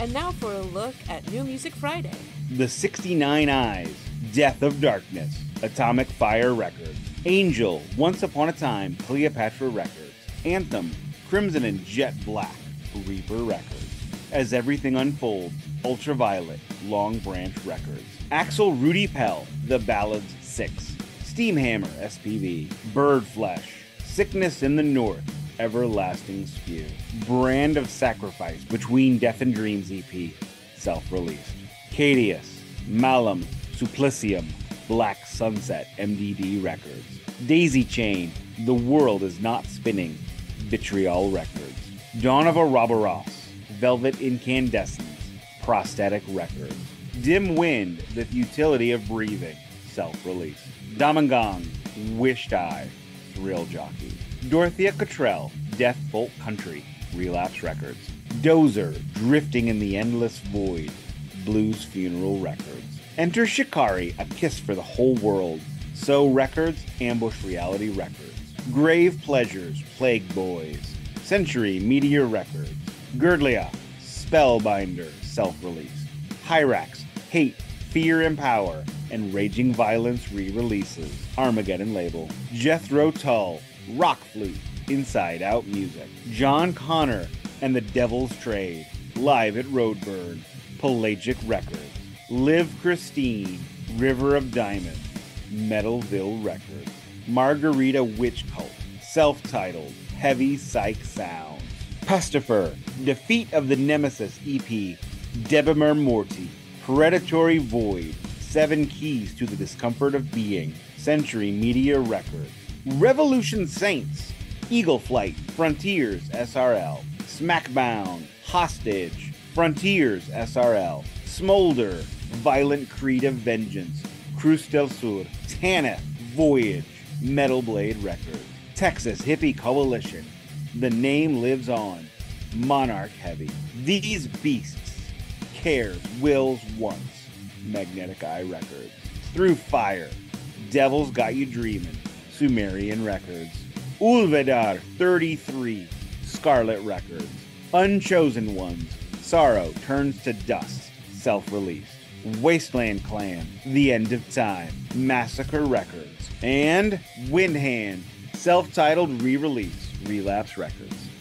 And now for a look at New Music Friday. The 69 Eyes, Death of Darkness, Atomic Fire Records, Angel, Once Upon a Time, Cleopatra Records, Anthem, Crimson and Jet Black, Reaper Records. As Everything Unfolds, Ultraviolet, Long Branch Records. Axel Rudi Pell, The Ballads 6. Steamhammer, SPV. Birdflesh, Sickness in the North, Everlasting Spew. Brand of Sacrifice, Between Death and Dreams EP, self released. Caedeous, Malum, Supplicium, Black Sunset, MDD Records. Daisy Chain, The World is Not Spinning, Vitriol Records. Dawn of Ouroboros, Velvet Incandescence, Prosthetic Records. Dimwind, The Futility of Breathing, self released. Dommengang, Wished Eye, Thrill Jockey. Dorthia Cottrell, Death Folk Country, Relapse Records. Dozer, Drifting in the Endless Void, Blues Funeral Records. Enter Shikari, A Kiss for the Whole World, So Records, Ambush Reality Records. Grave Pleasures, Plagueboys, Century Media Records. Gyrdleah, Spellbinder, Self Release, Hirax, Hate, Fear and Power, and Raging Violence re releases. Armageddon label. Jethro Tull, Rock Flute, Inside Out Music. John Connor and the Devil's Trade, live at Roadburn. Pelagic Records. Liv Kristine, River of Diamonds, Metalville Records. Margarita Witch Cult, self titled, Heavy Psych Sound. Pestifer, Defeat of the Nemesis EP, Debemur Morti, Predatory Void, Seven Keys to the Discomfort of Being, Century Media Records. Revolution Saints, Eagle Flight, Frontiers SRL, Smackbound, Hostage, Frontiers SRL, Smolder, Violent Creed of Vengeance, Cruz del Sur, Tanith, Voyage, Metal Blade Records, Texas Hippie Coalition, The Name Lives On, Monarch Heavy. These beasts, cares, wills, wants, Magnetic Eye Records. Through Fire, Devils Got You Dreamin', Sumerian Records. Ulvedharr 33, Scarlet Records. Unchosen Ones, Sorrow Turns to Dust, self released. Wasteland Clan, The End of Time, Massacre Records. And Windhand, self titled re release, Relapse Records.